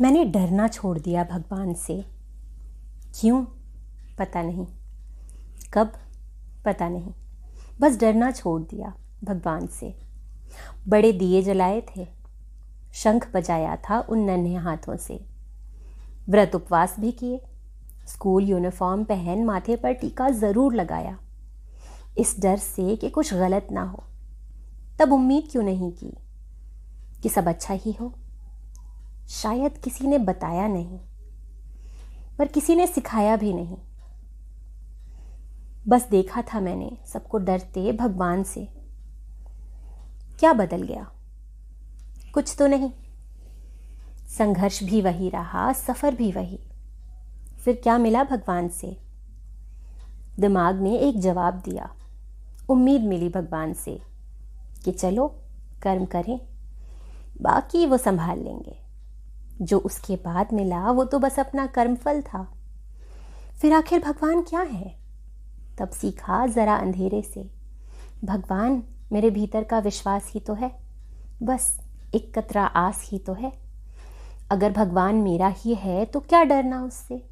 मैंने डरना छोड़ दिया भगवान से। क्यों? पता नहीं। कब? पता नहीं। बस डरना छोड़ दिया भगवान से। बड़े दिए जलाए थे। शंख बजाया था उन नन्हे हाथों से। व्रत उपवास भी किए। स्कूल यूनिफॉर्म पहन माथे पर टीका ज़रूर लगाया। इस डर से कि कुछ गलत ना हो। तब उम्मीद क्यों नहीं की कि सब अच्छा ही हो? शायद किसी ने बताया नहीं, पर किसी ने सिखाया भी नहीं। बस देखा था मैंने सबको डरते भगवान से। क्या बदल गया? कुछ तो नहीं। संघर्ष भी वही रहा, सफ़र भी वही। फिर क्या मिला भगवान से? दिमाग ने एक जवाब दिया। उम्मीद मिली भगवान से कि चलो, कर्म करें, बाकी वो संभाल लेंगे। जो उसके बाद मिला, वो तो बस अपना कर्मफल था। फिर आखिर भगवान क्या है? तब सीखा ज़रा अंधेरे से, भगवान, मेरे भीतर का विश्वास ही तो है। बस, एक कतरा आस ही तो है। अगर भगवान मेरा ही है तो क्या डरना उससे?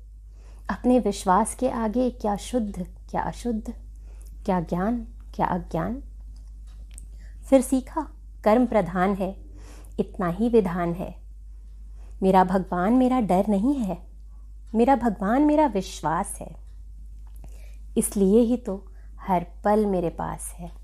अपने विश्वास के आगे क्या शुद्ध, क्या अशुद्ध? क्या ज्ञान, क्या अज्ञान? फिर सीखा, कर्म प्रधान है, इतना ही विधान है। मेरा भगवान मेरा डर नहीं है। मेरा भगवान मेरा विश्वास है। इसलिए ही तो हर पल मेरे पास है।